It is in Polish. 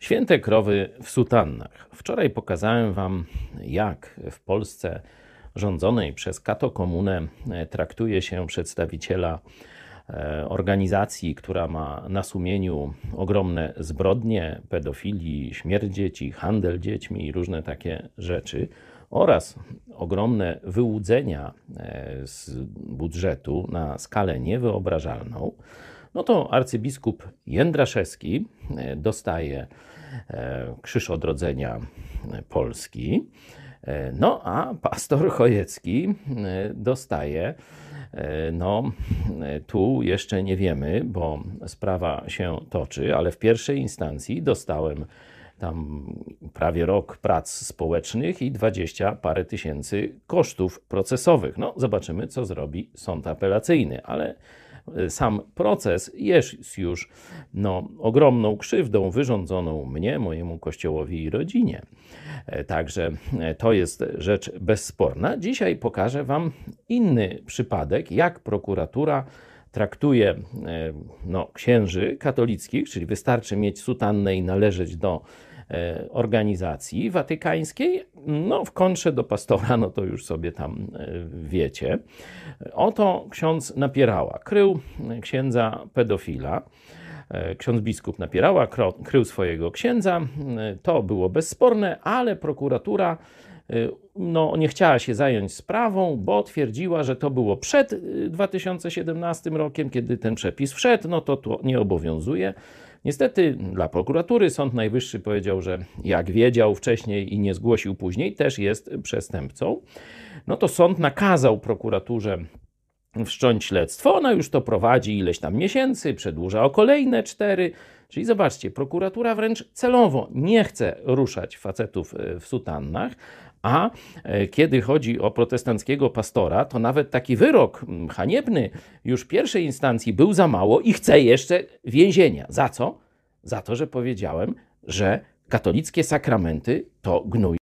Święte krowy w sutannach. Wczoraj pokazałem Wam, jak w Polsce rządzonej przez katokomunę e, traktuje się przedstawiciela e, organizacji, która ma na sumieniu ogromne zbrodnie, pedofilii, śmierć dzieci, handel dziećmi i różne takie rzeczy, oraz ogromne wyłudzenia e, z budżetu na skalę niewyobrażalną no to arcybiskup Jędraszewski e, dostaje e, Krzyż Odrodzenia Polski, e, no a pastor Chojecki dostaje, no tu jeszcze nie wiemy, bo sprawa się toczy, ale w pierwszej instancji dostałem tam prawie rok prac społecznych i dwadzieścia parę tysięcy kosztów procesowych. No, zobaczymy, co zrobi sąd apelacyjny, ale sam proces jest już no, ogromną krzywdą wyrządzoną mnie, mojemu kościołowi i rodzinie. E, także e, to jest rzecz bezsporna. Dzisiaj pokażę Wam inny przypadek, jak prokuratura traktuje e, no, księży katolickich, czyli wystarczy mieć sutannę i należeć do organizacji watykańskiej. No, w kontrze do pastora, no to już sobie tam e, wiecie. Oto ksiądz napierała, krył księdza pedofila. E, ksiądz biskup napierała, krył swojego księdza. To było bezsporne, ale prokuratura no, nie chciała się zająć sprawą, bo twierdziła, że to było przed 2017 rokiem, kiedy ten przepis wszedł, no to to nie obowiązuje. Niestety dla prokuratury Sąd Najwyższy powiedział, że jak wiedział wcześniej i nie zgłosił później, też jest przestępcą. No to sąd nakazał prokuraturze wszcząć śledztwo. Ona już to prowadzi ileś tam miesięcy, przedłuża o kolejne cztery. Czyli zobaczcie, prokuratura wręcz celowo nie chce ruszać facetów e, w sutannach, a e, kiedy chodzi o protestanckiego pastora, to nawet taki wyrok haniebny już pierwszej instancji był za mało i chce jeszcze więzienia. Za co? Za to, że powiedziałem, że katolickie sakramenty to gnój.